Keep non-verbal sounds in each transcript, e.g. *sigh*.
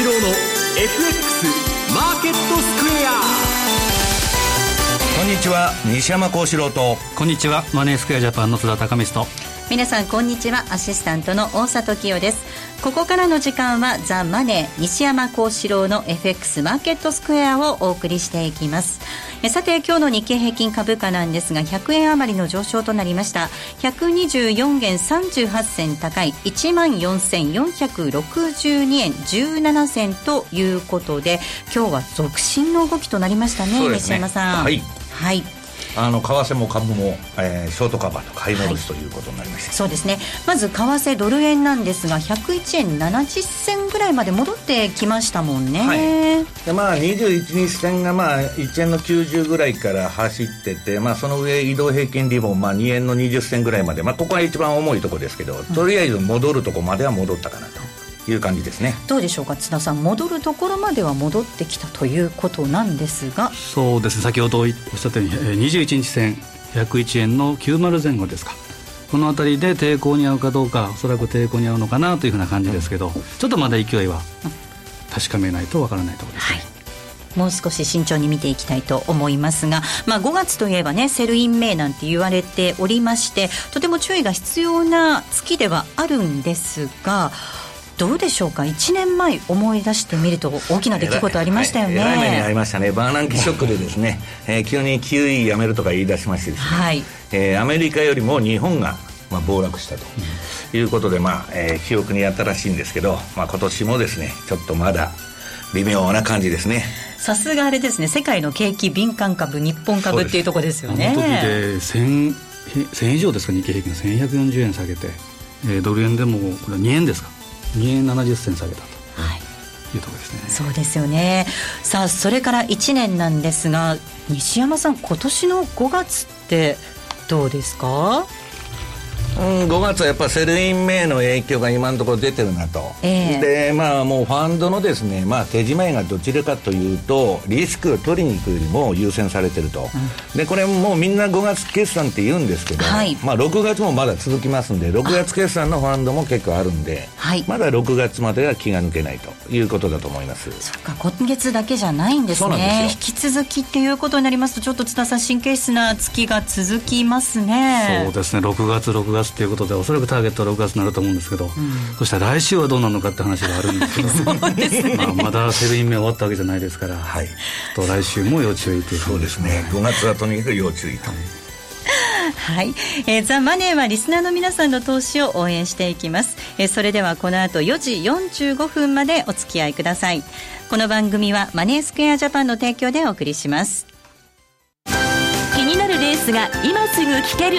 幸四郎の FX マーケットスクエア。こんにちは西山幸四郎と。こんにちはマネースクエアジャパンの津田隆光と。皆さんこんにちは。アシスタントの大里清です。ここからの時間はザ・マネー西山幸四郎の FX マーケットスクエアをお送りしていきますえさて今日の日経平均株価なんですが100円余りの上昇となりました。124円38銭高い。1万4462円17銭ということで今日は続伸の動きとなりましたね、ね、西山さん。はい、はいあの為替も株も、えー、ショートカバーと買い戻しということになりました、はい、そうですね。まず為替ドル円なんですが101円70銭ぐらいまで戻ってきましたもんね、はい、でまあ21日線がまあ1円の90ぐらいから走ってて、まあ、その上移動平均リボン、まあ、2円の20銭ぐらいまで、まあ、ここが一番重いところですけど、とりあえず戻るとこまでは戻ったかなと。いう感じですね。どうでしょうか津田さん。戻るところまでは戻ってきたということなんですが。そうですね。先ほどおっしゃったように21日線101円の90前後ですか。この辺りで抵抗に合うかどうかおそらく抵抗に合うのかなというふうな感じですけど、うん、ちょっとまだ勢いは確かめないとわからないところですね、はい。もう少し慎重に見ていきたいと思いますが、まあ、5月といえばね Sell in May なんて言われておりましてとても注意が必要な月ではあるんですがどうでしょうか？1年前思い出してみると大きな出来事ありましたよね、はい、目にありましたね。バーナンキショックでですね、えー、急に QE やめるとか言い出しましてですね、はい。えー、アメリカよりも日本がまあ、暴落したということで、まあえー、記憶に新しいんですけど、まあ、今年もですねちょっとまだ微妙な感じですね。さすがあれですね。世界の景気敏感株日本株っていうところですよね。あの時で 1000, 1000以上ですか？日経平均1140円下げて、えー、ドル円でもこれ2円ですか？2円70銭下げたと。はいいうところですねそうですよねさあそれから1年なんですが西山さん今年の5月ってどうですかうん、5月はやっぱ Sell in May の影響が今のところ出てるなと、えー、でまあもうファンドのですね、まあ、手仕舞いがどちらかというとリスクを取りに行くよりも優先されてると、うん、でこれもうみんな5月決算って言うんですけど、はい、まあ、6月もまだ続きますんで6月決算のファンドも結構あるんで、はい、まだ6月までは気が抜けないということだと思います。そっか今月だけじゃないんですね。引き続きっていうことになりますとちょっと津田さん神経質な月が続きますね。そうですね。6月6月っていうことでおそらくターゲットは6月になると思うんですけど、うん、そしたら来週はどうなるのかって話があるんですけど。*laughs* ね、まあ、まだセブンイン目終わったわけじゃないですから、はい、と来週も要注意という。そうですね。5月はとにかく要注意と。はい、えー、ザ・マネーはリスナーの皆さんの投資を応援していきます、えー、それではこの後4時45分までお付き合いください。この番組はマネースクエアジャパンの提供でお送りします。気になるレースが今すぐ聞ける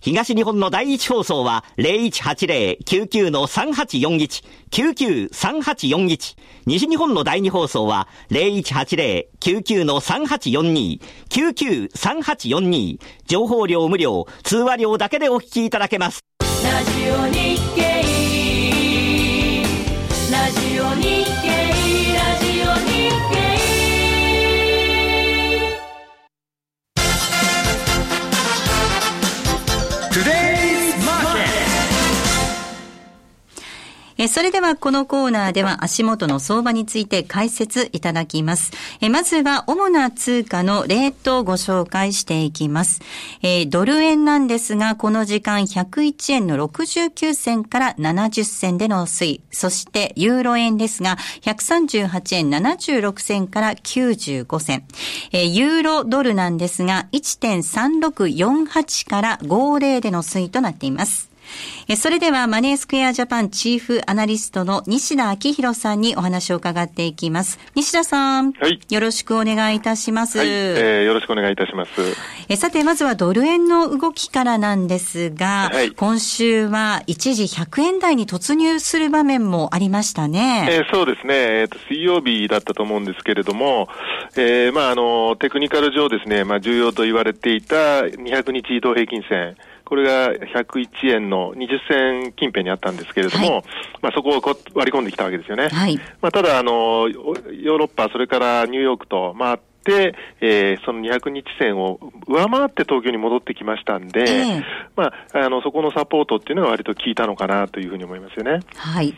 東日本の第一放送は0180-99-3841、99-3841。西日本の第二放送は0180-99-3842、99-3842。情報量無料、通話料だけでお聞きいただけます。ラジオ日経ラジオ日経えそれではこのコーナーでは足元の相場について解説いただきます。えまずは主な通貨のレートをご紹介していきます。えドル円なんですが、この時間101円の69銭から70銭での推移。そしてユーロ円ですが、138円76銭から95銭。えユーロドルなんですが、1.3648から50での推移となっています。それではマネースクエアジャパンチーフアナリストの西田明宏さんにお話を伺っていきます。西田さん。はい。よろしくお願いいたします。はい、えー、よろしくお願いいたします。えさて、まずはドル円の動きからなんですが、はい、今週は一時100円台に突入する場面もありましたね。えー、そうですね。えっ、ー、と、水曜日だったと思うんですけれども、えー、まあ、あの、テクニカル上ですね、まあ、重要と言われていた200日移動平均線、これが101円の20銭近辺にあったんですけれども、はい、まあそこをこ割り込んできたわけですよね。はい、まあただあの、ヨーロッパ、それからニューヨークと回って、えー、その200日線を上回って東京に戻ってきましたんで、えー、まあ、あの、そこのサポートっていうのが割と効いたのかなというふうに思いますよね。はい。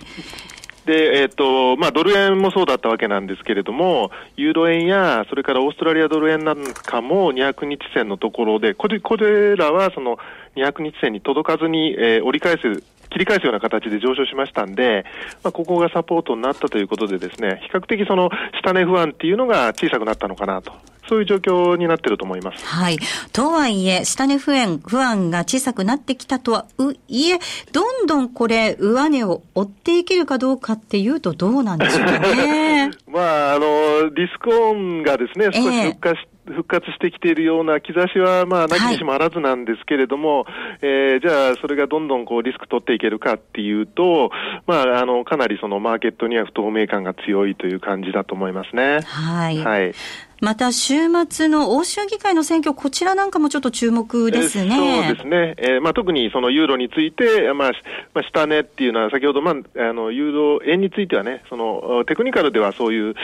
で、えっ、ー、と、まあ、ドル円もそうだったわけなんですけれども、ユーロ円や、それからオーストラリアドル円なんかも200日線のところで、これこれらはその200日線に届かずに、えー、折り返す切り返すような形で上昇しましたんで、まあ、ここがサポートになったということでですね、比較的その下値不安っていうのが小さくなったのかなと。そういう状況になってると思います。はい。とはいえ、下値不安、不安が小さくなってきたとはいえ、どんどんこれ、上値を追っていけるかどうかっていうとどうなんでしょうかね。*laughs* まあ、あの、リスクオンがですね、少し復活して、えー復活してきているような兆しは、まあ、なきにしもあらずなんですけれども、はい、えー、じゃあ、それがどんどんこうリスク取っていけるかっていうと、まあ、あの、かなりそのマーケットには不透明感が強いという感じだと思いますね。はい。はい。また週末の欧州議会の選挙、こちらなんかもちょっと注目ですね。そうですね。えー、まあ、特にそのユーロについて、まあ、まあ、下値っていうのは、先ほど、まあ、あの、ユーロ円についてはね、その、テクニカルではそういう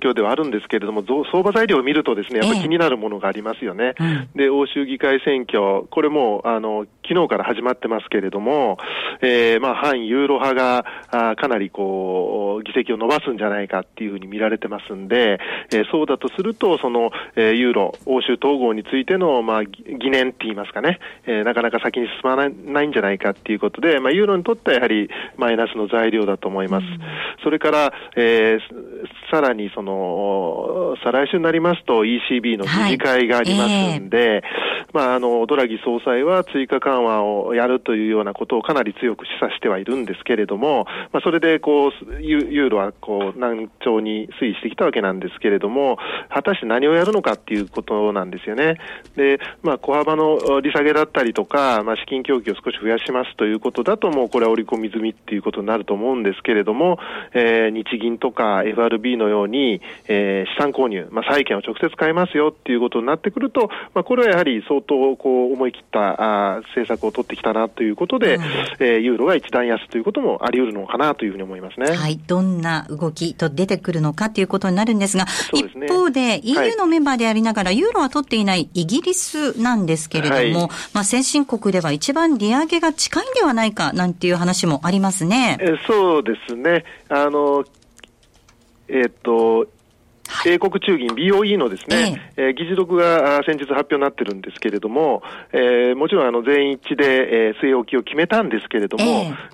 状況ではあるんですけれども、はい、相場材料を見るとですね、やっぱり気になるものがありますよね。えーで、欧州議会選挙、これも、あの、昨日から始まってますけれども、えー、まあ、反ユーロ派が、あかなりこう、議席を伸ばすんじゃないかっていうふうに見られてますんで、えー、そうだとすると、その、えー、ユーロ、欧州統合についての、まあ、疑念って言いますかね、えー、なかなか先に進まないないんじゃないかっていうことで、まあ、ユーロにとってはやはりマイナスの材料だと思います。うん、それから、えー、さらにその、再来週になりますと ECB の議事会がありますんで、はい。えー、まあ、あの、ドラギ総裁は追加緩和をやるというようなことをかなり強く示唆してはいるんですけれども、まあ、それでこう、ユーロはこう、難聴に推移してきたわけなんですけれども、果たして何をやるのかっていうことなんですよね。で、まあ、小幅の利下げだったりとか、まあ、資金供給を少し増やしますということだと、もうこれは織り込み済みっていうことになると思うんですけれども、えー、日銀とか FRB のように、えー、資産購入、まあ、債券を直接買いますよっていうことになってくると、まあ、これはやはり相当こう思い切ったあ政策を取ってきたなということで、うん、えー、ユーロが一段安ということもあり得るのかなというふうに思いますね。はい。どんな動きと出てくるのかということになるんですが、すね、一方で EU のメンバーでありながら、ユーロは取っていないイギリスなんですけれども、はい、まあ先進国では一番利上げが近いんではないかなんていう話もありますね。えそうですね。あの、えっ、と、英国中銀 BOE のですね、ええ。ー、議事録が先日発表になってるんですけれども、えー、もちろんあの全員一致で、えー、据え置きを決めたんですけれども、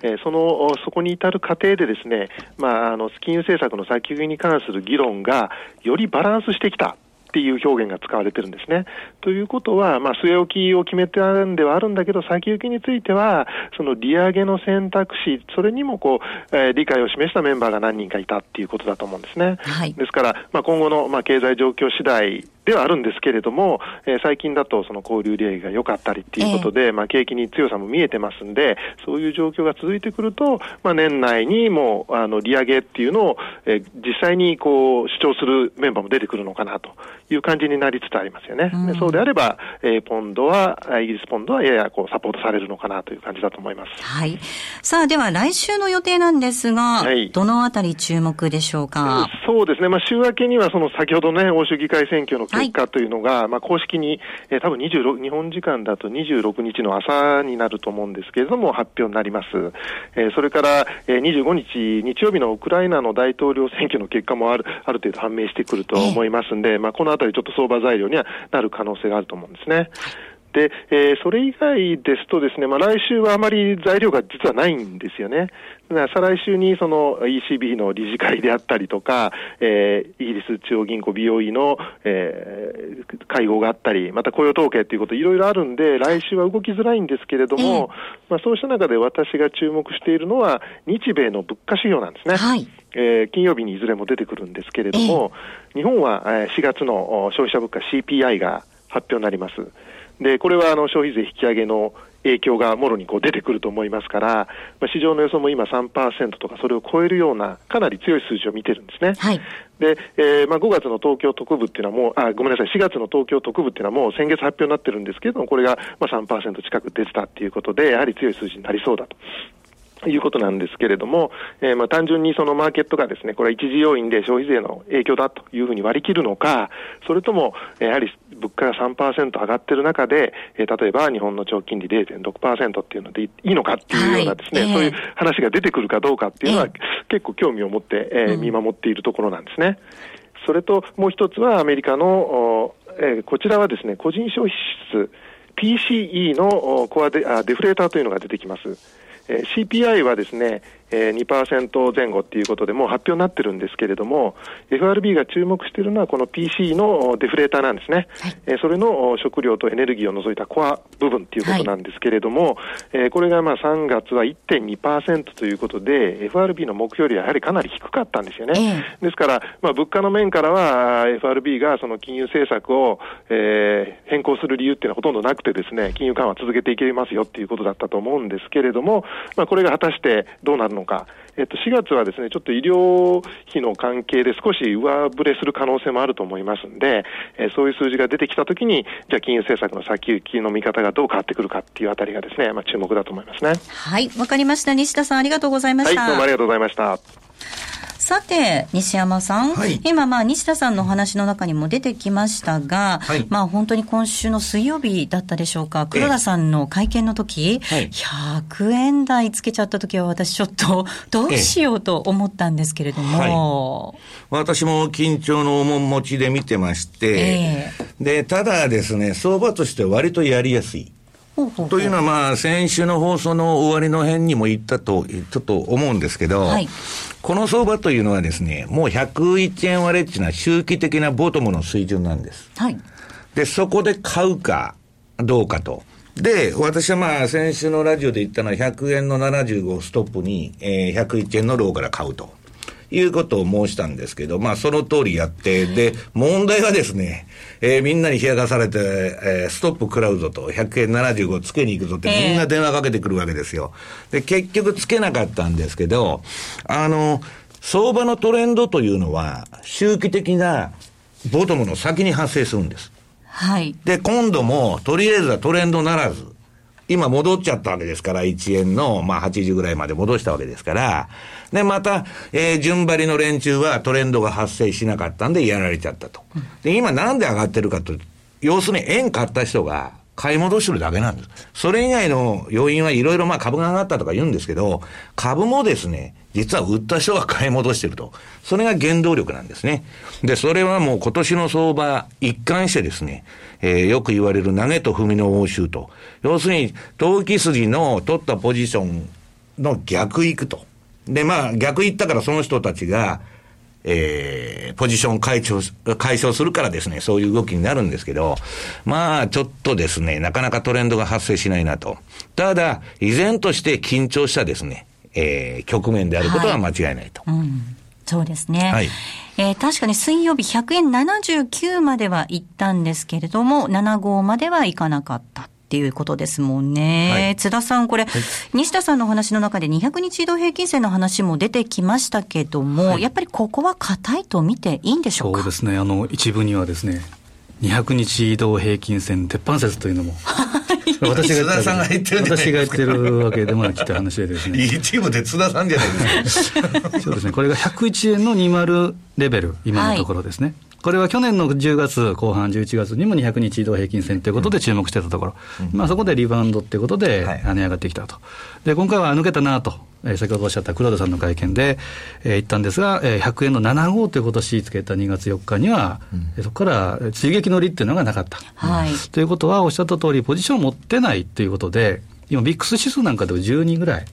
えー、その、そこに至る過程でですね、まあ、あの、金融政策の先行きに関する議論がよりバランスしてきた。っていう表現が使われてるんですね。ということは、まあ、据え置きを決めたんではあるんだけど、先行きについては、その利上げの選択肢、それにもこう、えー、理解を示したメンバーが何人かいたっていうことだと思うんですね。はい、ですから、まあ、今後の、まあ、経済状況次第ではあるんですけれども、えー、最近だとその交流利益が良かったりっていうことで、えー、まあ景気に強さも見えてますんで、そういう状況が続いてくると、まあ年内にもうあの利上げっていうのを、えー、実際にこう主張するメンバーも出てくるのかなという感じになりつつありますよね。うん、そうであれば、えー、ポンドは、イギリスポンドはややこうサポートされるのかなという感じだと思います。はい。さあでは来週の予定なんですが、はい、どのあたり注目でしょうか？そうですね。まあ週明けにはその先ほどね、欧州議会選挙の結果というのが、はいまあ、公式に、えー、多分26、日本時間だと26日の朝になると思うんですけれども、発表になります。えー、それから、えー、25日、日曜日のウクライナの大統領選挙の結果もある、ある程度判明してくると思いますんで、まあ、このあたりちょっと相場材料にはなる可能性があると思うんですね。で、えー、それ以外ですとですね、まあ、来週はあまり材料が実はないんですよね。再来週にその ECB の理事会であったりとか、えー、イギリス中央銀行 BOE の、えー、会合があったり、また雇用統計ということいろいろあるんで、来週は動きづらいんですけれども、まあ、そうした中で私が注目しているのは、日米の物価指標なんですね。はい、えー、金曜日にいずれも出てくるんですけれども、日本は4月の消費者物価 CPI が発表になります。で、これはあの消費税引き上げの影響がもろにこう出てくると思いますから、まあ、市場の予想も今3%とかそれを超えるようなかなり強い数字を見てるんですね。はい、で、えー、まあ5月の東京特部っていうのはもう、あ、ごめんなさい、4月の東京特部っていうのはもう先月発表になってるんですけれども、これがまあ3%近く出てたっていうことで、やはり強い数字になりそうだと。いうことなんですけれども、えー、まあ単純にそのマーケットがですね、これは一時要因で消費税の影響だというふうに割り切るのか、それとも、やはり物価が3%上がってる中で、えー、例えば日本の長期金利0.6%っていうのでいいのかっていうようなですね、はい、そういう話が出てくるかどうかっていうのは、えー、結構興味を持って、えー、見守っているところなんですね。それともう一つはアメリカの、えー、こちらはですね、個人消費支出 PCE のコアデあデフレーターというのが出てきます。え、CPI はですね、えー、2%前後っていうことでもう発表になってるんですけれども、FRB が注目しているのはこの PC のデフレーターなんですね。はい、えー、それの食料とエネルギーを除いたコア部分っていうことなんですけれども、はい、えー、これがまあ3月は1.2%ということで、FRB の目標よりはやはりかなり低かったんですよね。えー、ですから、まあ物価の面からは FRB がその金融政策を、えー、変更する理由っていうのはほとんどなくてですね、金融緩和続けていけますよっていうことだったと思うんですけれども、まあこれが果たしてどうなるのか、えっと、4月はですね、ちょっと医療費の関係で少し上振れする可能性もあると思いますんで、えー、そういう数字が出てきたときに、じゃあ金融政策の先行きの見方がどう変わってくるかっていうあたりがですね、まあ注目だと思いますね。はい、わかりました。西田さんありがとうございました。はい、どうもありがとうございました。さて、西山さん、はい、今、まあ、西田さんのお話の中にも出てきましたが、はい、まあ、本当に今週の水曜日だったでしょうか、黒田さんの会見の時、はい、100円台つけちゃった時は、私、ちょっとどうしようと思ったんですけれども、私も緊張の面持ちで見てまして、でただですね、相場として割とやりやすい。というのは、まあ、先週の放送の終わりの辺にも言ったと、ちょっと思うんですけど、はい、この相場というのはですね、もう101円割れっていうのは周期的なボトムの水準なんです。はい。で、そこで買うかどうかと。で、私はまあ、先週のラジオで言ったのは100円の75をストップに、えー、101円のローから買うと。いうことを申したんですけど、まあ、その通りやって、で、問題はですね、えー、みんなに冷やかされて、えー、ストップ食らうぞと、100円75つけに行くぞって、みんな電話かけてくるわけですよ。で、結局つけなかったんですけど、あの、相場のトレンドというのは、周期的なボトムの先に発生するんです。はい。で、今度も、とりあえずはトレンドならず、今戻っちゃったわけですから、1円の、まあ、80ぐらいまで戻したわけですから、で、また、えー、順張りの連中はトレンドが発生しなかったんでやられちゃったと。で、今なんで上がってるかと、要するに円買った人が買い戻してるだけなんです。それ以外の要因はいろいろまあ株が上がったとか言うんですけど、株もですね、実は売った人が買い戻してると。それが原動力なんですね。で、それはもう今年の相場一貫してですね、えー、よく言われる投げと踏みの応酬と。要するに、投機筋の取ったポジションの逆行くと。で、まあ、逆行ったからその人たちが、えー、ポジション解消、解消するからですね、そういう動きになるんですけど、まあ、ちょっとですね、なかなかトレンドが発生しないなと。ただ、依然として緊張したですね、えー、局面であることは間違いないと。はいうん、そうですね。はい。えー、確かに水曜日100円79までは行ったんですけれども、75まではいかなかった。っていうことですもんね。はい、津田さん、これ、はい、西田さんの話の中で200日移動平均線の話も出てきましたけども、はい、やっぱりここは硬いと見ていいんでしょうか？そうですね。あの、一部にはですね、200日移動平均線鉄板説というのも *laughs* 私が津田さんが言ってる私が言ってるわけでもなくて話でですね。一部で津田さんじゃないですか？*laughs* そうですね。これが101円の20レベル今のところですね、はいこれは去年の10月後半、11月にも200日移動平均線ということで注目してたところ、うん、まあ、そこでリバウンドということで、跳ね上がってきたと、で今回は抜けたなとえー、先ほどおっしゃった黒田さんの会見で、えー、言ったんですが、えー、100円の7号ということをしつけた2月4日には、うん、そこから追撃の利っていうのがなかった。はい、ということは、おっしゃった通り、ポジションを持ってないということで、今、ビックス指数なんかでも12ぐらい。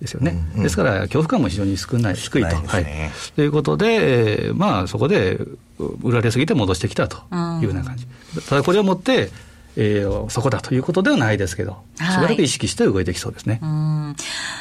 ですよね、うんうん、ですから恐怖感も非常に少ない、低いと。いね、はい、ということで、えー、まあ、そこで売られすぎて戻してきたというような感じ、ただこれをもって、えー、そこだということではないですけど、しばらく意識して動いてきそうですね。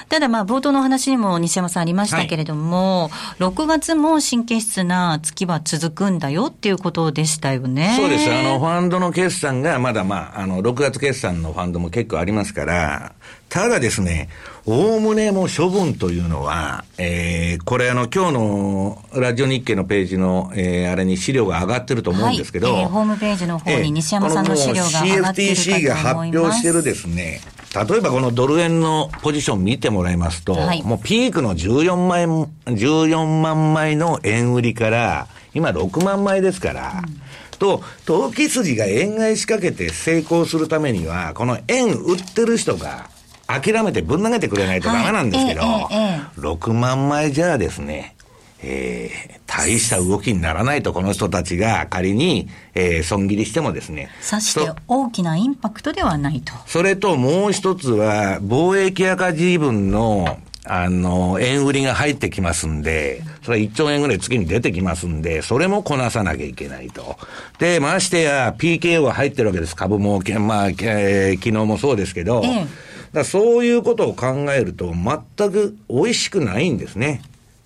ただ、まあ、冒頭の話にも西山さんありましたけれども、はい、6月も神経質な月は続くんだよっていうことでしたよね。そうです。あの、ファンドの決算がまだまあ、あの、6月決算のファンドも結構ありますから、ただですね、おおむねも処分というのは、えー、これあの、今日のラジオ日経のページの、えー、あれに資料が上がってると思うんですけど、はい、えー、ホームページの方に西山さんの資料が上がってるかと思います。CFTC が発表してるですね、例えばこのドル円のポジション見てもらいますと、はい、もうピークの14万円、14万枚の円売りから、今6万枚ですから、うんと、投機筋が円買い仕掛けて成功するためには、この円売ってる人が諦めてぶん投げてくれないとダメなんですけど、はいえええ、6万枚じゃあですね、えー、大した動きにならないと、この人たちが仮に、えー、損切りしてもですね。さして大きなインパクトではないと。それともう一つは、貿易赤字分のあの、円売りが入ってきますんで、それは1兆円ぐらい月に出てきますんで、それもこなさなきゃいけないと。で、ましてや、PKO が入ってるわけです。株も、まあ、えー、昨日もそうですけど、ええ、だそういうことを考えると、全く美味しくないんですね。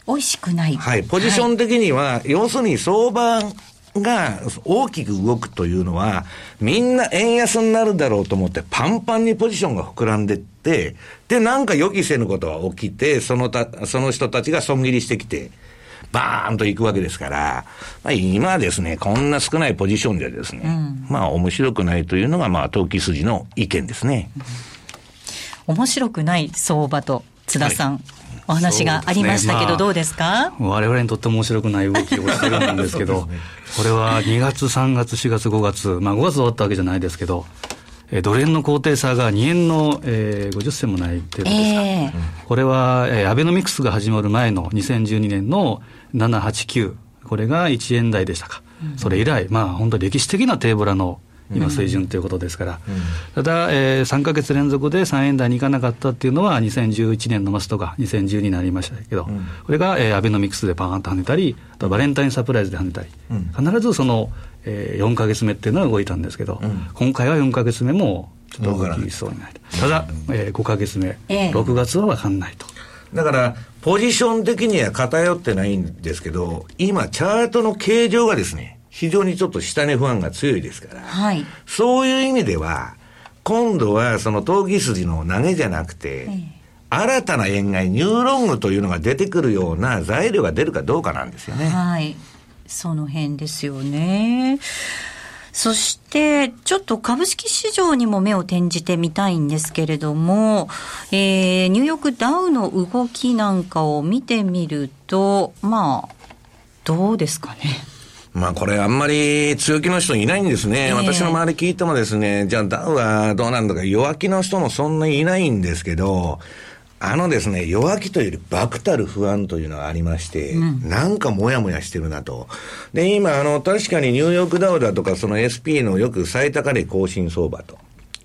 美味しくない。はい。ポジション的には、はい、要するに相場が大きく動くというのは、みんな円安になるだろうと思って、パンパンにポジションが膨らんでって、で、なんか予期せぬことが起きて、そのた、その人たちが損切りしてきて、バーンと行くわけですから、まあ、今ですね、こんな少ないポジションでですね、うん、まあ面白くないというのが、まあ、投機筋の意見ですね。うん、面白くない相場と津田さん、はい。お話がありましたけど、どうですか、まあ、我々にとって面白くない動きをしてるんですけど、*laughs* ね、これは2月、3月、4月、5月、まあ5月終わったわけじゃないですけど、えー、ドル円の高低差が2円の、えー、50銭もない程度ですか、えー、これは、えー、アベノミクスが始まる前の2012年の789、これが1円台でしたか、うん、それ以来、まあ本当歴史的なテーブラの今水準ということですから、ただ、えー、3か月連続で3円台にいかなかったっていうのは、2011年の末とか、2012になりましたけど、うん、これが、えー、アベノミクスでパーンと跳ねたり、あとバレンタインサプライズで跳ねたり、うん、必ずその、えー、4か月目っていうのは動いたんですけど、うん、今回は4か月目もちょっと動きそうにないた。だ、えー、5か月目、えー、6月は分かんないと。だから、ポジション的には偏ってないんですけど、今、チャートの形状がですね、非常にちょっと下値不安が強いですから、はい、そういう意味では、今度はその投機筋の投げじゃなくて、ええ、新たな円買い、 new long というのが出てくるような材料が出るかどうかなんですよね。はい。その辺ですよね。そして、ちょっと株式市場にも目を転じてみたいんですけれども、えー、ニューヨークダウの動きなんかを見てみると、まあ、どうですかね。まあこれあんまり強気の人いないんですね。えー、私の周り聞いてもですね、じゃあダウはどうなんだか弱気の人もそんなにいないんですけど、あのですね、弱気というより爆たる不安というのがありまして、うん、なんかもやもやしてるなと。で、今、あの、確かにニューヨークダウだとか、その SP のよく最高値更新相場と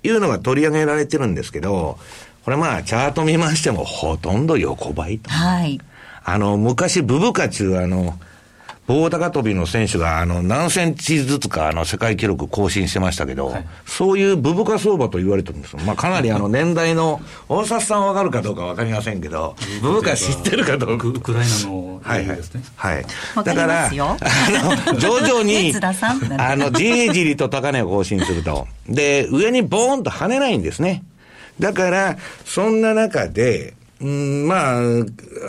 いうのが取り上げられてるんですけど、これまあ、チャート見ましてもほとんど横ばいと。はい。あの、昔、ブブカチュー、あの、棒高跳びの選手が、あの、何センチずつか、あの、世界記録更新してましたけど、はい、そういうブブカ相場と言われてるんですまあ、かなりあの、年代の、大札さんわかるかどうかわかりませんけど、ブブカ知ってるかどうか。ウクライナの、はいですね。はい。だから、あの、徐々に、あの、じりじりと高値を更新すると。で、上にボーンと跳ねないんですね。だから、そんな中で、うん、まあ、あ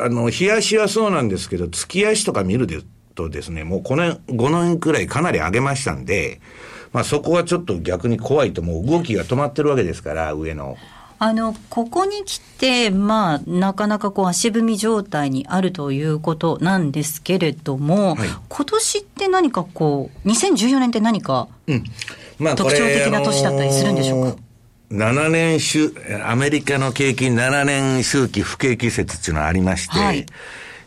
の、冷やしはそうなんですけど、月足とか見るでとですね、もうこの5年くらいかなり上げましたんで、まあそこはちょっと逆に怖いと、もう動きが止まってるわけですから、上の。あの、ここに来て、まあ、なかなかこう足踏み状態にあるということなんですけれども、はい、今年って何かこう、2014年って何か、うんまあ、特徴的な年だったりするんでしょうか？7年周、アメリカの景気7年周期不景気説っていうのがありまして、はい、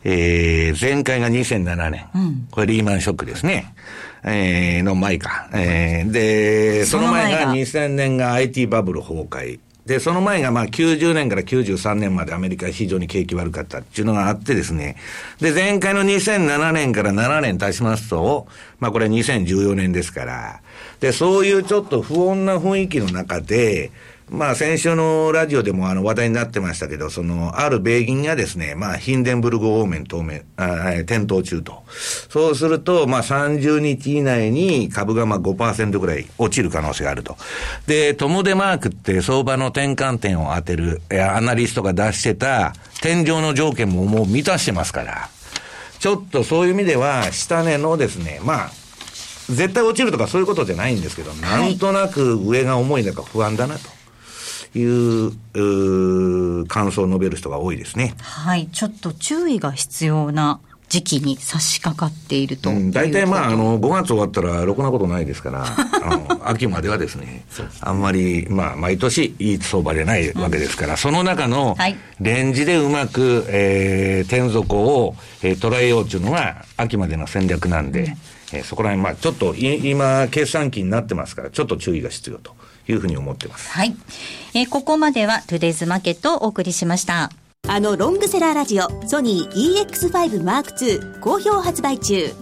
えー、前回が2007年、うん、これリーマンショックですね。えー、の前か。えー、で、その前が2000年が IT バブル崩壊。で、その前がまあ90年から93年までアメリカ非常に景気悪かったっていうのがあってですね。で、前回の2007年から7年足しますと、まあこれ2014年ですから。で、そういうちょっと不穏な雰囲気の中で、まあ先週のラジオでもあの話題になってましたけど、その、ある米銀がですね、まあヒンデンブルグ方面当面、あ転倒中と。そうすると、まあ30日以内に株がまあ5%ぐらい落ちる可能性があると。で、トムデマークって相場の転換点を当てる、アナリストが出してた天井の条件ももう満たしてますから、ちょっとそういう意味では、下値のですね、まあ、絶対落ちるとかそういうことじゃないんですけど、なんとなく上が重いのか不安だなと。いう感想を述べる人が多いですね。はい、ちょっと注意が必要な時期に差し掛かっていると大体、うん、まあ、あの、5月終わったらろくなことないですから、あの、*laughs* 秋まではですね、あんまり、まあ、毎年いい相場でないわけですから、うん、その中のレンジでうまく、えー、天底を、えー、捉えようというのが、秋までの戦略なんで、うん、えー、そこら辺、まあ、ちょっと、今、計算機になってますから、ちょっと注意が必要と。いうふうに思ってます。はい。えー、ここまではトゥデイズマーケットをお送りしました。あのロングセラーラジオソニー EX5 m 2好評発売中。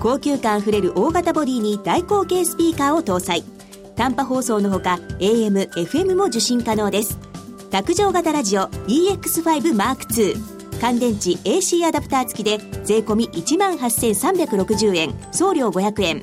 高級感あふれる大型ボディに大口径スピーカーを搭載。短波放送のほか AM、FM も受信可能です。卓上型ラジオ EX5 m 2乾電池 AC アダプター付きで税込1万8360円送料500円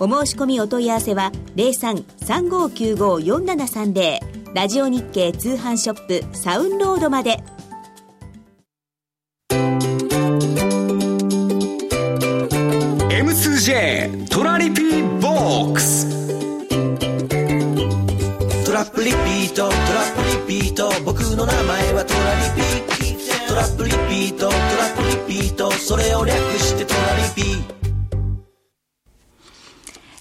お申し込みお問い合わせは0335954730ラジオ日経通販ショップサウンロードまで。M2J トラリピーボックス。トラップリピートトラップリピート。僕の名前はトラリピトラップリピートトラップリピート。それを略してトラリピー。ト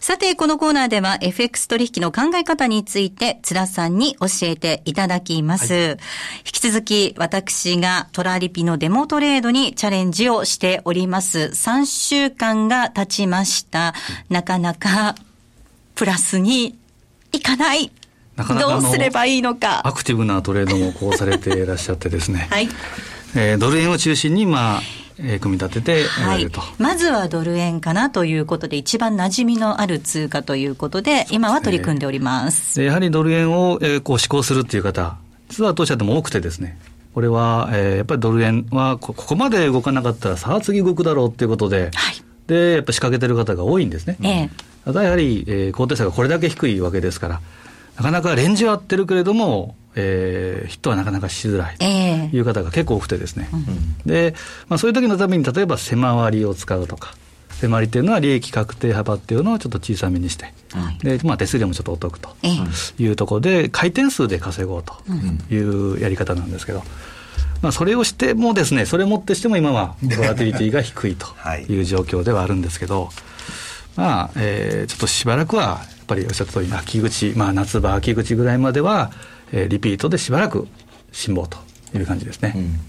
さて、このコーナーでは FX 取引の考え方について、津田さんに教えていただきます。はい、引き続き、私がトラリピのデモトレードにチャレンジをしております。3週間が経ちました。なかなか、プラスにいかない。なかなかどうすればいいのか。アクティブなトレードもこうされていらっしゃってですね。*laughs* はい。えー、ドル円を中心に、まあ、えー、組み立ててはい、まずはドル円かなということで、一番馴染みのある通貨ということで、今は取り組んでおります。やはりドル円を、えー、こう施行するっていう方、実は当社でも多くてですね、これは、えー、やっぱりドル円はこ、ここまで動かなかったら、さあ次動くだろうっていうことで、はい、で、やっぱ仕掛けてる方が多いんですね。ええ、ただやはり、えー、高低差がこれだけ低いわけですから、なかなかレンジは合ってるけれども、えー、ヒットはなかなかしづらいという方が結構多くてですね、えー、でまあ、そういう時のために例えば背回りを使うとか。手回りっていうのは利益確定幅っていうのをちょっと小さめにして、はい、でまあ、手数料もちょっとお得というところで、回転数で稼ごうというやり方なんですけど、まあ、それをしてもですね、それをもってしても今はボラティリティが低いと *laughs* いう状況ではあるんですけど、まあ、えー、ちょっとしばらくはやっぱりおっしゃった通り、秋口、まあ、夏場、秋口ぐらいまでは、えー、リピートでしばらく辛抱という感じですね。うん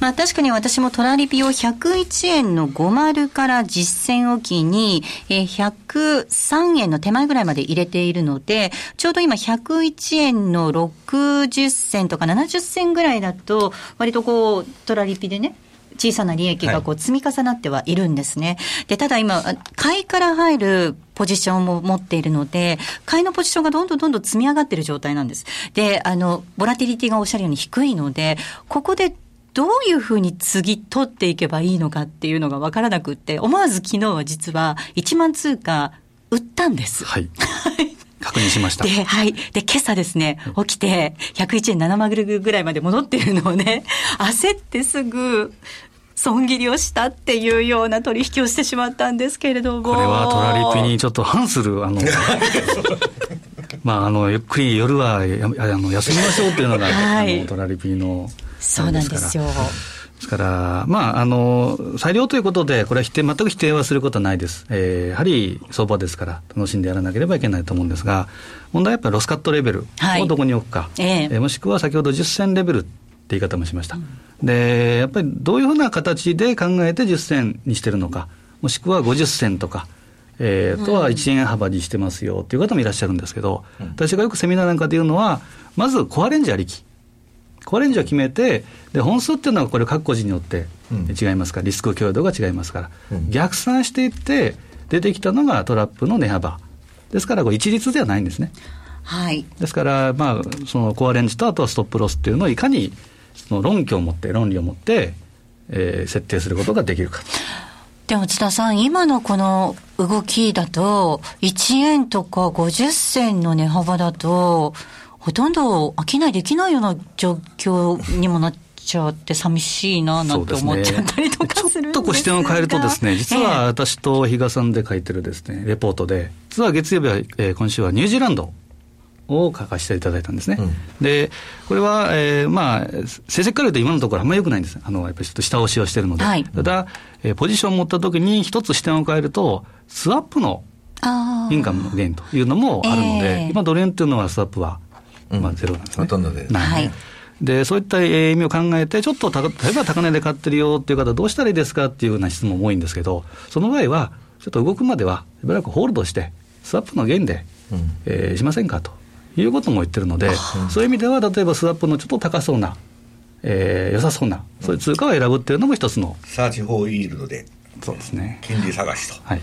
まあ確かに私もトラリピを101円の50から実践おきに、えー、103円の手前ぐらいまで入れているので、ちょうど今101円の60銭とか70銭ぐらいだと、割とこう、トラリピでね、小さな利益がこう積み重なってはいるんですね。はい、で、ただ今、買いから入るポジションも持っているので、買いのポジションがどんどんどんどん積み上がっている状態なんです。で、あの、ボラティリティがおっしゃるように低いので、ここでどういうふうに次取っていけばいいのかっていうのが分からなくって、思わず昨日は実は1万通貨売ったんです。はい。確認しました。で、はい。で、今朝ですね、起きて、101円7マグルぐらいまで戻っているのをね、焦ってすぐ、損切りをしたっていうような取引をしてしまったんですけれども。これはトラリピにちょっと反する、あの、*laughs* まあ、あの、ゆっくり夜はやあの休みましょうっていうのが、*laughs* はい、あのトラリピの。そうなんですよ。ですから、まあ、あの、裁量ということで、これは否定、全く否定はすることはないです。えー、やはり相場ですから、楽しんでやらなければいけないと思うんですが、問題はやっぱりロスカットレベルをどこに置くか、はい、えー、もしくは先ほど10銭レベル言い方もしました。うん、で、やっぱりどういうふうな形で考えて10銭にしてるのか、もしくは50銭とか、えー、とは1円幅にしてますよっていう方もいらっしゃるんですけど、うん、私がよくセミナーなんかで言うのは、まずコアレンジありき。コアレンジを決めて、で本数っていうのはこれ各個人によって違いますから、リスク許容度が違いますから、逆算していって出てきたのがトラップの値幅。ですから、これ一律ではないんですね。はい。ですから、まあ、そのコアレンジとあとはストップロスっていうのをいかにその論拠を持って、論理を持って、えー、設定することができるか。でも津田さん、今のこの動きだと、1円とか50銭の値幅だと、ほとんど商いできないような状況にもなっちゃって寂しいななんて思っちゃったりとかするんです、ね、ちょっとこう視点を変えるとですね、実は私と比嘉さんで書いてるですね、レポートで、実は月曜日は、えー、今週はニュージーランドを書かせていただいたんですね。うん、で、これは、えー、まあ、成績から言うと今のところあんまり良くないんです。あの、やっぱりちょっと下押しをしてるので。はい、ただ、えー、ポジションを持ったときに一つ視点を変えると、スワップのインカムの減というのもあるので、えー、今ドル円っていうのはスワップはまあ、ゼロなんですね。ほとんどで。はい。で、そういった意味を考えて、ちょっと例えば高値で買ってるよっていう方、どうしたらいいですかっていうような質問も多いんですけど、その場合は、ちょっと動くまでは、しばらくホールドして、スワップの減で、うん、えー、しませんかということも言ってるので、そういう意味では、例えばスワップのちょっと高そうな、えー、良さそうな、そういう通貨を選ぶっていうのも一つの。サーチフォーイールドで、そうですね。金利探しと。はい。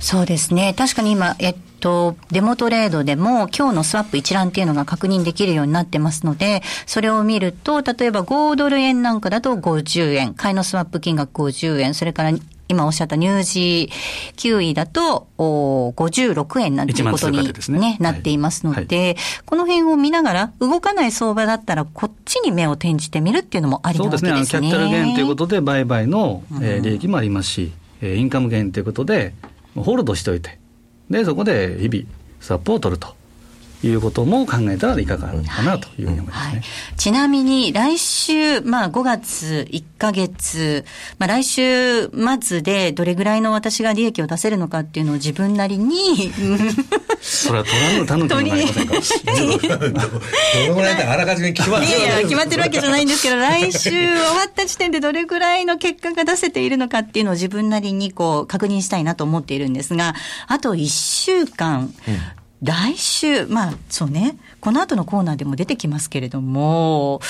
そうですね。確かに今、えっと、デモトレードでも今日のスワップ一覧っていうのが確認できるようになってますので、それを見ると、例えば5ドル円なんかだと50円、買いのスワップ金額50円、それから今おっしゃった乳児9位だとお56円なんていうことにね、ねなっていますので、はいはい、この辺を見ながら、動かない相場だったら、こっちに目を転じてみるっていうのもありなわけですね。そうですね。キャピタルゲインということで、売買の、えー、利益もありますし、うん、インカムゲインということで、ホールドしておいて、で、そこで日々、スワップを取ると。いうことも考えたらいかがかなというふうに思いますね。はい、ちなみに来週、まあ5月1ヶ月、まあ来週末でどれぐらいの私が利益を出せるのかっていうのを自分なりに *laughs* それは取らぬたぬきもなりませんか *laughs* どのぐらいだあらかじめ決まってるいや決まってるわけじゃないんですけど、来週終わった時点でどれぐらいの結果が出せているのかっていうのを自分なりにこう確認したいなと思っているんですが、あと1週間、来週、まあそうね、この後のコーナーでも出てきますけれども、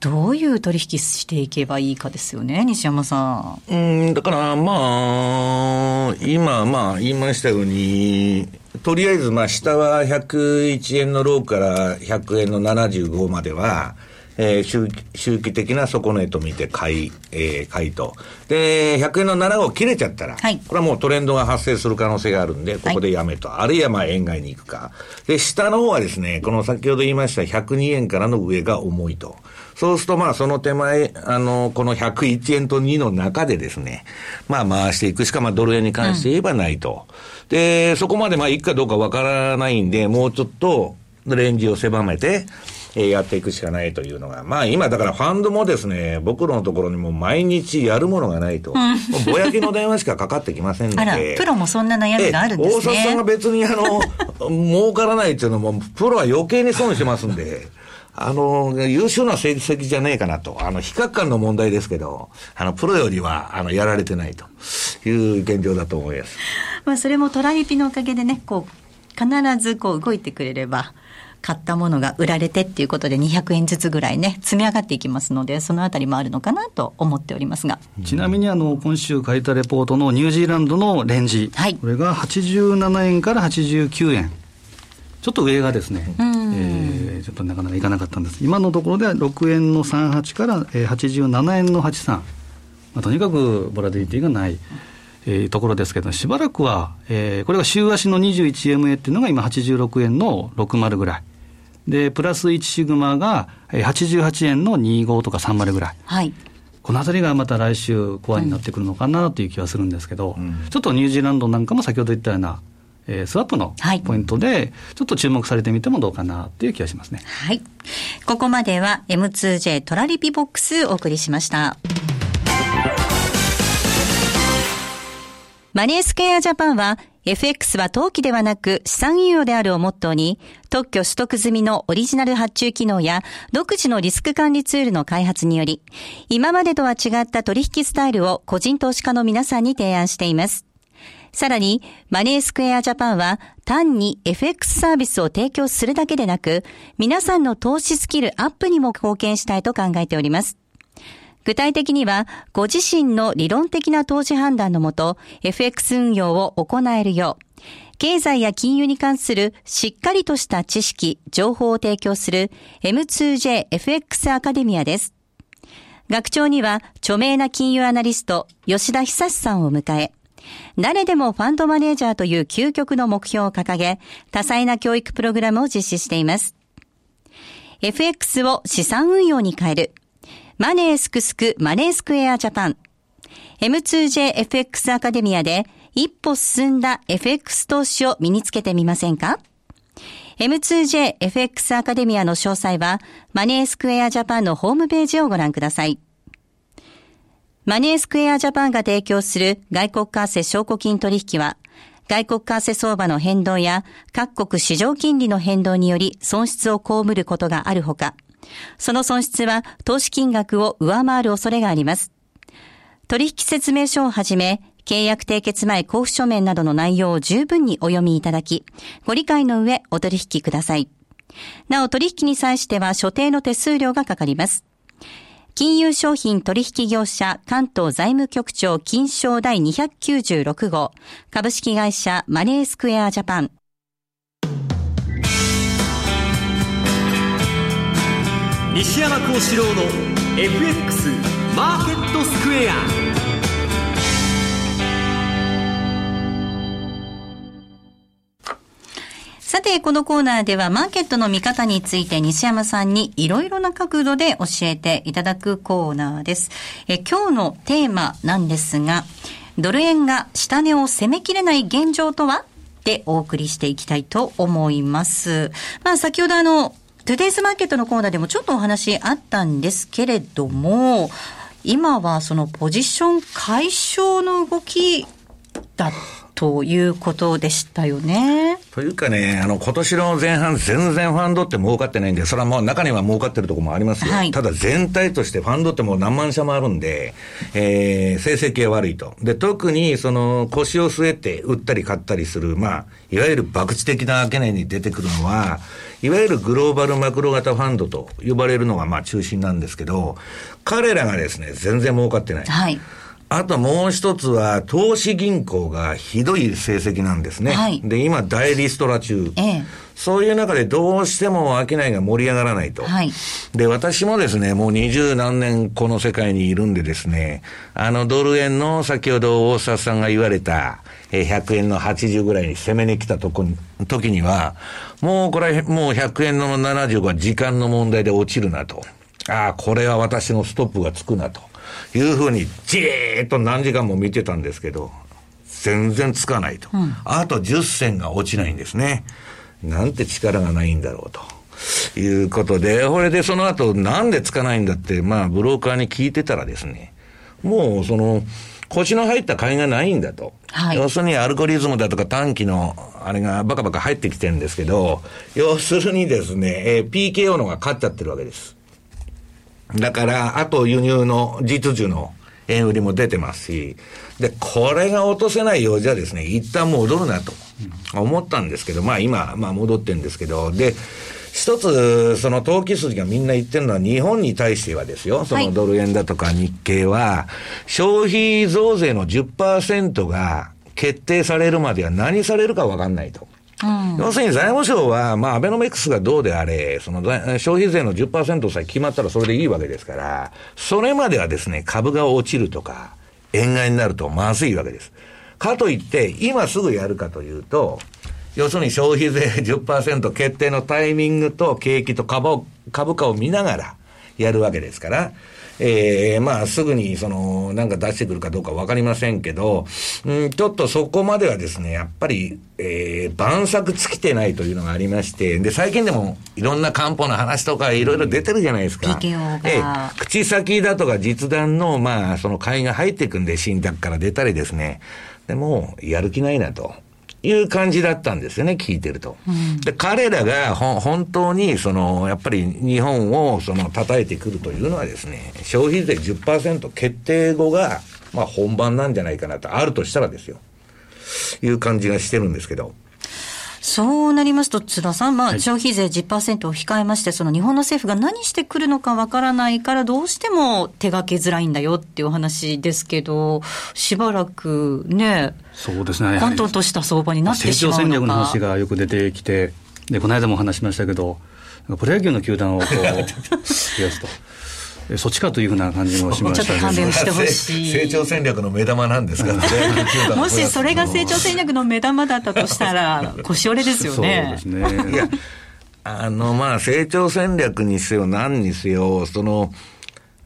どういう取引していけばいいかですよね、西山さん。うん、だからまあ、今、まあ言いましたように、とりあえずまあ下は101円のローから100円の75までは、えー、周周期的な底値と見て買い、えー、買いと。で、100円の7号切れちゃったら、はい、これはもうトレンドが発生する可能性があるんで、ここでやめと。はい、あるいはまあ円買いに行くか。で、下の方はですね、この先ほど言いました102円からの上が重いと。そうするとまあその手前、あの、この101円と2の中でですね、まあ回していくしかまあドル円に関して言えばないと。うん、で、そこまでまあ行くかどうかわからないんで、もうちょっとレンジを狭めて、えやっていくしかないというのが、まあ今だからファンドもですね、僕らのところにも毎日やるものがないと、もうぼやきの電話しかかかってきませんので。あら、プロもそんな悩みがあるんですね。大沢さんが別にあの、儲からないっていうのも、プロは余計に損しますんで。あの、優秀な成績じゃねえかなと。あの、比較感の問題ですけど、あの、プロよりは、あの、やられてないという現状だと思います。まあ、それもトラリピのおかげでね、こう、必ずこう動いてくれれば、買ったものが売られてっていうことで200円ずつぐらいね、積み上がっていきますので、そのあたりもあるのかなと思っておりますが。ちなみにあの、今週書いたレポートのニュージーランドのレンジ、はい、これが87円から89円。ちょっと上がですね、えー、ちょっとなかなかいかなかったんです。今のところでは6円の38から87円の83。まあ、とにかくボラディティがない。えー、ところですけど、しばらくは、えー、これが週足の 21MA っていうのが今86円の60ぐらい。で、プラス1シグマが88円の25とか30ぐらい。はい。このあたりがまた来週、コアになってくるのかなという気はするんですけど、うん、ちょっとニュージーランドなんかも先ほど言ったような、えー、スワップのポイントで、ちょっと注目されてみてもどうかなっていう気がしますね。はい。ここまでは M2J トラリピボックスお送りしました。マネースクエアジャパンは FX は投機ではなく資産運用であるをモットーに、特許取得済みのオリジナル発注機能や独自のリスク管理ツールの開発により、今までとは違った取引スタイルを個人投資家の皆さんに提案しています。さらに、マネースクエアジャパンは単に FX サービスを提供するだけでなく、皆さんの投資スキルアップにも貢献したいと考えております。具体的には、ご自身の理論的な投資判断のもと、FX 運用を行えるよう、経済や金融に関するしっかりとした知識、情報を提供する M2JFX アカデミアです。学長には著名な金融アナリスト吉田久さんを迎え、誰でもファンドマネージャーという究極の目標を掲げ、多彩な教育プログラムを実施しています。FX を資産運用に変える。マネースクスクマネースクエアジャパン M2JFX アカデミアで一歩進んだ FX 投資を身につけてみませんか？M2JFX アカデミアの詳細はマネースクエアジャパンのホームページをご覧ください。マネースクエアジャパンが提供する外国為替証拠金取引は外国為替相場の変動や各国市場金利の変動により損失を被ることがあるほか、その損失は投資金額を上回る恐れがあります。取引説明書をはじめ、契約締結前交付書面などの内容を十分にお読みいただき、ご理解の上お取引ください。なお取引に際しては所定の手数料がかかります。金融商品取引業者関東財務局長金賞第296号株式会社マネースクエアジャパン西山幸四郎の FX マーケットスクエアさて、このコーナーではマーケットの見方について西山さんにいろいろな角度で教えていただくコーナーです。え今日のテーマなんですが、ドル円が下値を攻めきれない現状とは？でお送りしていきたいと思います。まあ先ほどあの、トゥデイズマーケットのコーナーでもちょっとお話あったんですけれども、今はそのポジション解消の動きだということでしたよね。というかね、あの、今年の前半全然ファンドって儲かってないんで、それはもう中には儲かってるところもありますよ。はい、ただ全体としてファンドってもう何万社もあるんで、えー、成績が悪いと。で、特にその腰を据えて売ったり買ったりする、まあ、いわゆる博打的な懸念に出てくるのは、いわゆるグローバルマクロ型ファンドと呼ばれるのがまあ中心なんですけど、彼らがですね、全然儲かってない。はい。あともう一つは、投資銀行がひどい成績なんですね。はい、で、今、大リストラ中。ええ、そういう中でどうしても商いが盛り上がらないと。はい、で、私もですね、もう二十何年この世界にいるんでですね、あのドル円の先ほど大沢さんが言われた、え100円の80ぐらいに攻めに来たとこに、時には、もうこれ、もう100円の75は時間の問題で落ちるなと。ああ、これは私のストップがつくなと。いうふうに、じーっと何時間も見てたんですけど、全然つかないと。うん、あと10銭が落ちないんですね。なんて力がないんだろうと。いうことで、これでその後なんでつかないんだって、まあブローカーに聞いてたらですね、もうその、腰の入った買いがないんだと。はい、要するにアルゴリズムだとか短期のあれがバカバカ入ってきてるんですけど、要するにですね、えー、PKO のが勝っちゃってるわけです。だから、あと輸入の実需の円売りも出てますし、で、これが落とせないようじゃですね、一旦戻るなと思ったんですけど、まあ今、まあ戻ってるんですけど、で、一つ、その投機筋がみんな言ってるのは、日本に対してはですよ、そのドル円だとか日経は、消費増税の10%が決定されるまでは何されるかわかんないと。要するに財務省は、まあ、アベノミクスがどうであれ、その消費税の10%さえ決まったらそれでいいわけですから、それまではですね、株が落ちるとか、円買いになるとまずいわけです。かといって、今すぐやるかというと、要するに消費税10%決定のタイミングと景気と株株価を見ながらやるわけですから、ええー、まあ、すぐに、その、なんか出してくるかどうかわかりませんけど、うん、ちょっとそこまではですね、やっぱり、ええー、晩作尽きてないというのがありまして、で、最近でも、いろんな漢方の話とか、いろいろ出てるじゃないですか。ええー、口先だとか実弾の、まあ、その買いが入っていくんで、信託から出たりですね。でも、やる気ないなと。いう感じだったんですよね、聞いてると。で、彼らが本当に、その、やっぱり日本を、その、叩いてくるというのはですね、消費税10%決定後が、まあ本番なんじゃないかなと、あるとしたらですよ。いう感じがしてるんですけど。そうなりますと、津田さん、まあ、消費税10%を控えまして、その日本の政府が何してくるのかわからないから、どうしても手がけづらいんだよっていうお話ですけど、しばらくね、そうですね。混沌とした相場になってしまうのか成長戦略の話がよく出てきて、で、この間も話しましたけど、プロ野球の球団をこう、*laughs* 増やすと。そっちかというふうな感じもしました、ちょっと勘弁してほしい。成長戦略の目玉なんですからね。もしそれが成長戦略の目玉だったとしたら、*laughs* 腰折れですよね。そうですね。いや、あの、まあ、成長戦略にせよ、何にせよ、その、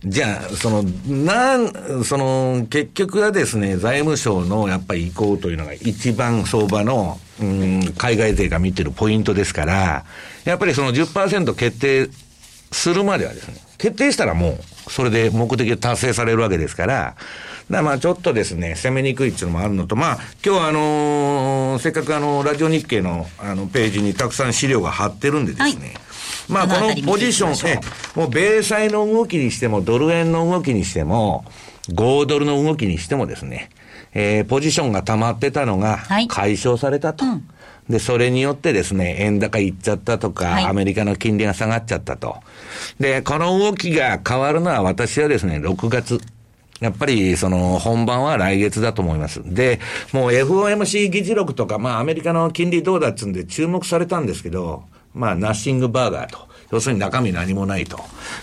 じゃあ、その、なん、その、結局はですね、財務省のやっぱり意向というのが一番相場の、うん、海外勢が見てるポイントですから、やっぱりその10%決定するまではですね、決定したらもう、それで目的が達成されるわけですから、だまあちょっとですね、攻めにくいっていうのもあるのと、まあ今日はあのー、せっかくあの、ラジオ日経のあのページにたくさん資料が貼ってるんでですね、はい。まあ、このポジション、え、もう米債の動きにしても、ドル円の動きにしても、5ドルの動きにしてもですね、えー、ポジションが溜まってたのが解消されたと。はいうんで、それによってですね、円高いっちゃったとか、はい、アメリカの金利が下がっちゃったと。で、この動きが変わるのは私はですね、6月。やっぱり、その、本番は来月だと思います。で、もう FOMC 議事録とか、まあ、アメリカの金利どうだっつうんで注目されたんですけど、まあ、ナッシングバーガーと。要するに中身何もないと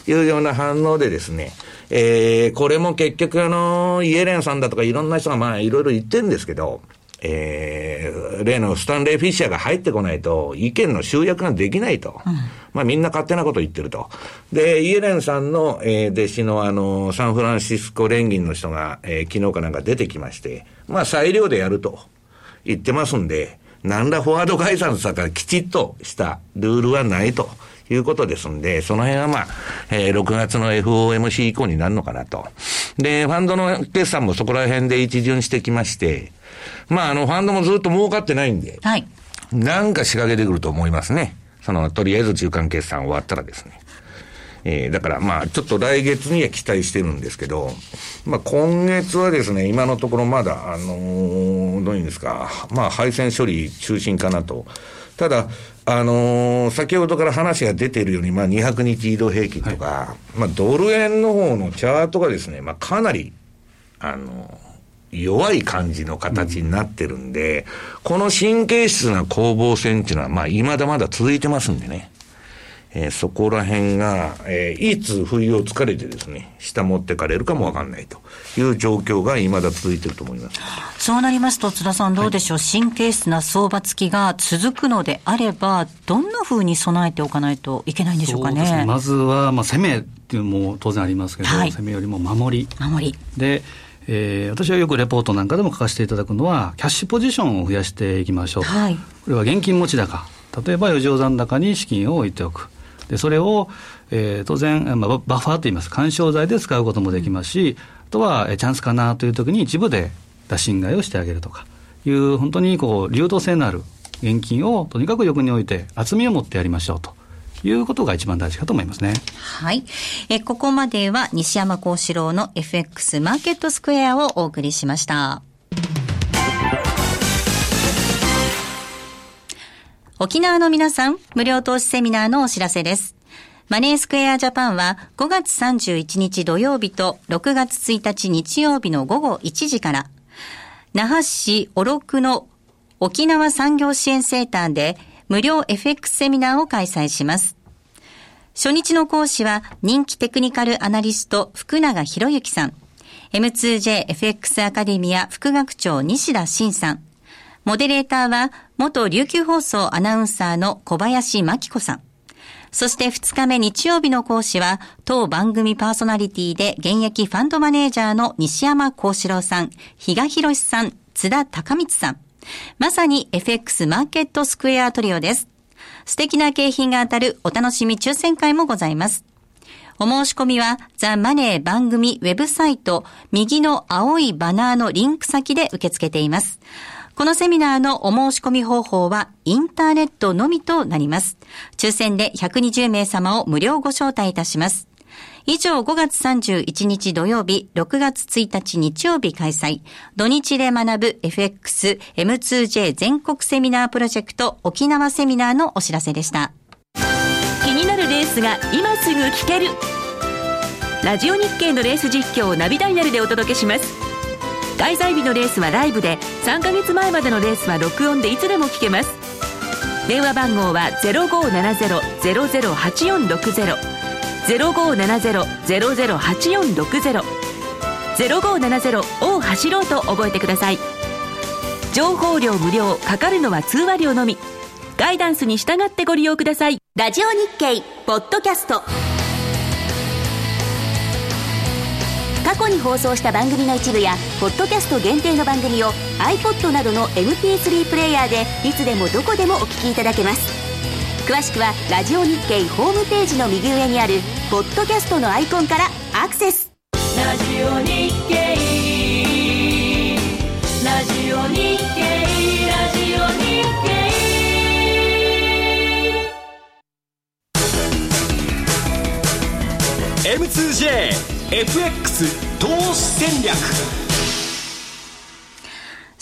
いうような反応でですね、えー、これも結局あの、イエレンさんだとかいろんな人がまあいろいろ言ってるんですけど、えー、例のスタンレー・フィッシャーが入ってこないと、意見の集約ができないと。うん、まあみんな勝手なこと言ってると。で、イエレンさんの、えー、弟子のあの、サンフランシスコ連銀の人が、えー、昨日かなんか出てきまして、まあ裁量でやると言ってますんで、何らフォワード解散さからきちっとしたルールはないと。いうことですんで、その辺はまあ、えー、6月の FOMC 以降になるのかなと。で、ファンドの決算もそこら辺で一巡してきまして、まあ、あの、ファンドもずっと儲かってないんで、はい。なんか仕掛けてくると思いますね。その、とりあえず中間決算終わったらですね。えー、だからまあ、ちょっと来月には期待してるんですけど、まあ今月はですね、今のところまだ、あのー、どういうんですか、まあ配線処理中心かなと。ただ、あのー、先ほどから話が出ているように、まあ200日移動平均とか、はい、まあドル円の方のチャートがですね、まあかなり、あのー弱い感じの形になってるんで、うん、この神経質な攻防戦っていうのは、まあ、未だまだ続いてますんでね。えー、そこら辺が、えー、いつ不意をつかれてですね、下持ってかれるかもわかんないという状況が未だ続いてると思います。そうなりますと、津田さんどうでしょう、はい、神経質な相場付きが続くのであれば、どんなふうに備えておかないといけないんでしょうかね？ねまずは、まあ、攻めっていうのも当然ありますけど、はい、攻めよりも守り。守り。で、えー、私はよくレポートなんかでも書かせていただくのは、キャッシュポジションを増やしていきましょう。はい、これは現金持ち高。例えば余剰残高に資金を置いておく。でそれを、えー、当然、まあ、バッファーといいます、干渉剤で使うこともできますし、あとは、えチャンスかなというときに一部で打診買いをしてあげるとかいう、本当にこう流動性のある現金をとにかく横に置いて、厚みを持ってやりましょうと。いうことが一番大事かと思いますね。はい。え、ここまでは西山幸四郎の FX マーケットスクエアをお送りしました。沖縄の皆さん、無料投資セミナーのお知らせです。マネースクエアジャパンは5月31日土曜日と6月1日日曜日の午後1時から、那覇市小六の沖縄産業支援センターで無料 FX セミナーを開催します。初日の講師は人気テクニカルアナリスト福永博之さん。M2JFX アカデミア副学長西田慎さん。モデレーターは、元琉球放送アナウンサーの小林真紀子さん。そして2日目日曜日の講師は、当番組パーソナリティで現役ファンドマネージャーの西山幸四郎さん、比嘉博さん、津田隆光さん。まさに FX マーケットスクエアトリオです。素敵な景品が当たるお楽しみ抽選会もございます。お申し込みは、ザ・マネー番組ウェブサイト、右の青いバナーのリンク先で受け付けています。このセミナーのお申し込み方法はインターネットのみとなります。抽選で120名様を無料ご招待いたします。以上5月31日土曜日、6月1日日曜日開催、土日で学ぶ FX M2J 全国セミナープロジェクト沖縄セミナーのお知らせでした。気になるレースが今すぐ聞ける。ラジオ日経のレース実況をナビダイヤルでお届けします。開催日のレースはライブで3ヶ月前までのレースは録音でいつでも聞けます電話番号は0570-008460 0570-008460 0570を走ろうと覚えてください。情報量無料かかるのは通話料のみ。ガイダンスに従ってご利用ください。ラジオ日経ポッドキャスト。過去に放送した番組の一部やポッドキャスト限定の番組を iPod などの MP3 プレイヤーでいつでもどこでもお聞きいただけます。詳しくはラジオ日経ホームページの右上にあるポッドキャストのアイコンからアクセス。ラジオ日経ラジオ日経ラジオ日経 M2J FX 投資戦略。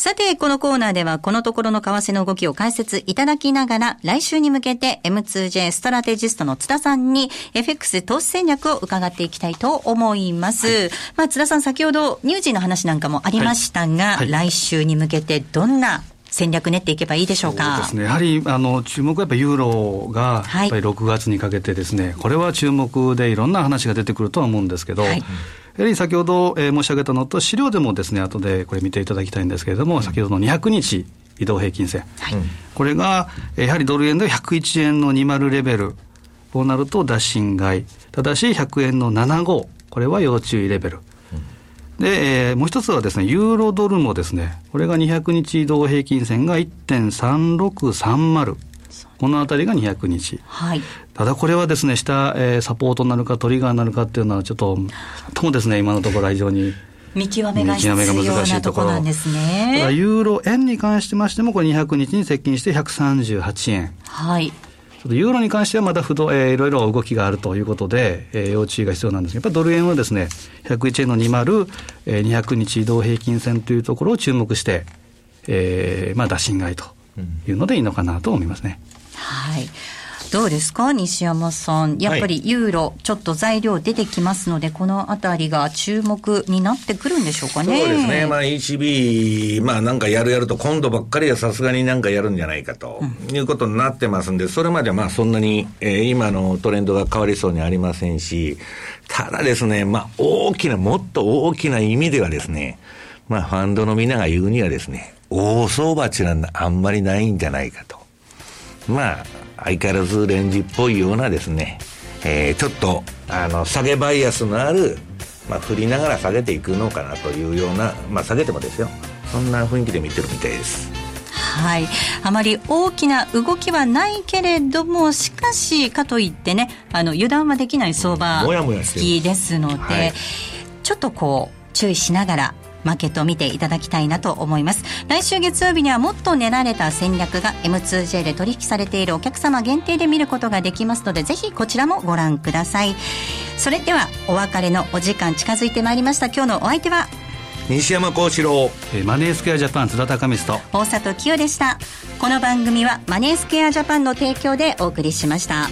さて、このコーナーではこのところの為替の動きを解説いただきながら、来週に向けて M2J ストラテジストの津田さんに FX 投資戦略を伺っていきたいと思います。はい、まあ、津田さん先ほど乳児の話なんかもありましたが、はいはい、来週に向けてどんな戦略練っていけばいいでしょうか？そうですね。やはり、あの、注目はやっぱユーロが、やっぱり6月にかけてですね、はい、これは注目でいろんな話が出てくるとは思うんですけど、はい、やはり先ほど、えー、申し上げたのと、資料でもですね、後でこれ見ていただきたいんですけれども、うん、先ほどの200日移動平均線。はい、これが、やはりドル円で101円の20レベル。こうなると打診買い。ただし100円の75。これは要注意レベル。で、えー、もう一つはですね、ユーロドルのですね、これが200日移動平均線が1.3630。このあたりが200日。はい。ただこれはですね、下、えー、サポートになるかトリガーになるかっていうのはちょっと、ともですね、今のところは非常に。見極めが必要なところなんですね。ただユーロ円に関してましても、これ200日に接近して138円。はい。ユーロに関してはまだ不動、えー、いろいろ動きがあるということで、えー、要注意が必要なんですが、やっぱりドル円はですね、101円の20、えー、200日移動平均線というところを注目して、えー、まあ、打診買いというのでいいのかなと思いますね。うん、はい。どうですか西山さん。やっぱりユーロ、はい、ちょっと材料出てきますので、このあたりが注目になってくるんでしょうかね。そうですね。まあ ECB、まあなんかやるやると今度ばっかりはさすがになんかやるんじゃないかと、いうことになってますんで、それまではまあそんなに、えー、今のトレンドが変わりそうにありませんし、ただですね、まあ大きな、もっと大きな意味ではですね、まあファンドのみんなが言うにはですね、大相場っていうのはあんまりないんじゃないかと。まあ、相変わらずレンジっぽいようなですね、えー、ちょっとあの下げバイアスのある、まあ、振りながら下げていくのかなというような、まあ、下げてもですよ。そんな雰囲気で見てるみたいです。はい、あまり大きな動きはないけれどもしかしかといってねあの油断はできない相場好きですので、はい、ちょっとこう注意しながらマーケットを見ていただきたいなと思います。来週月曜日にはもっと練られた戦略が M2J で取引されているお客様限定で見ることができますのでぜひこちらもご覧ください。それではお別れのお時間近づいてまいりました。今日のお相手は西山幸四郎。マネースクエアジャパン津田隆光と。大里清でした。この番組はマネースクエアジャパンの提供でお送りしました。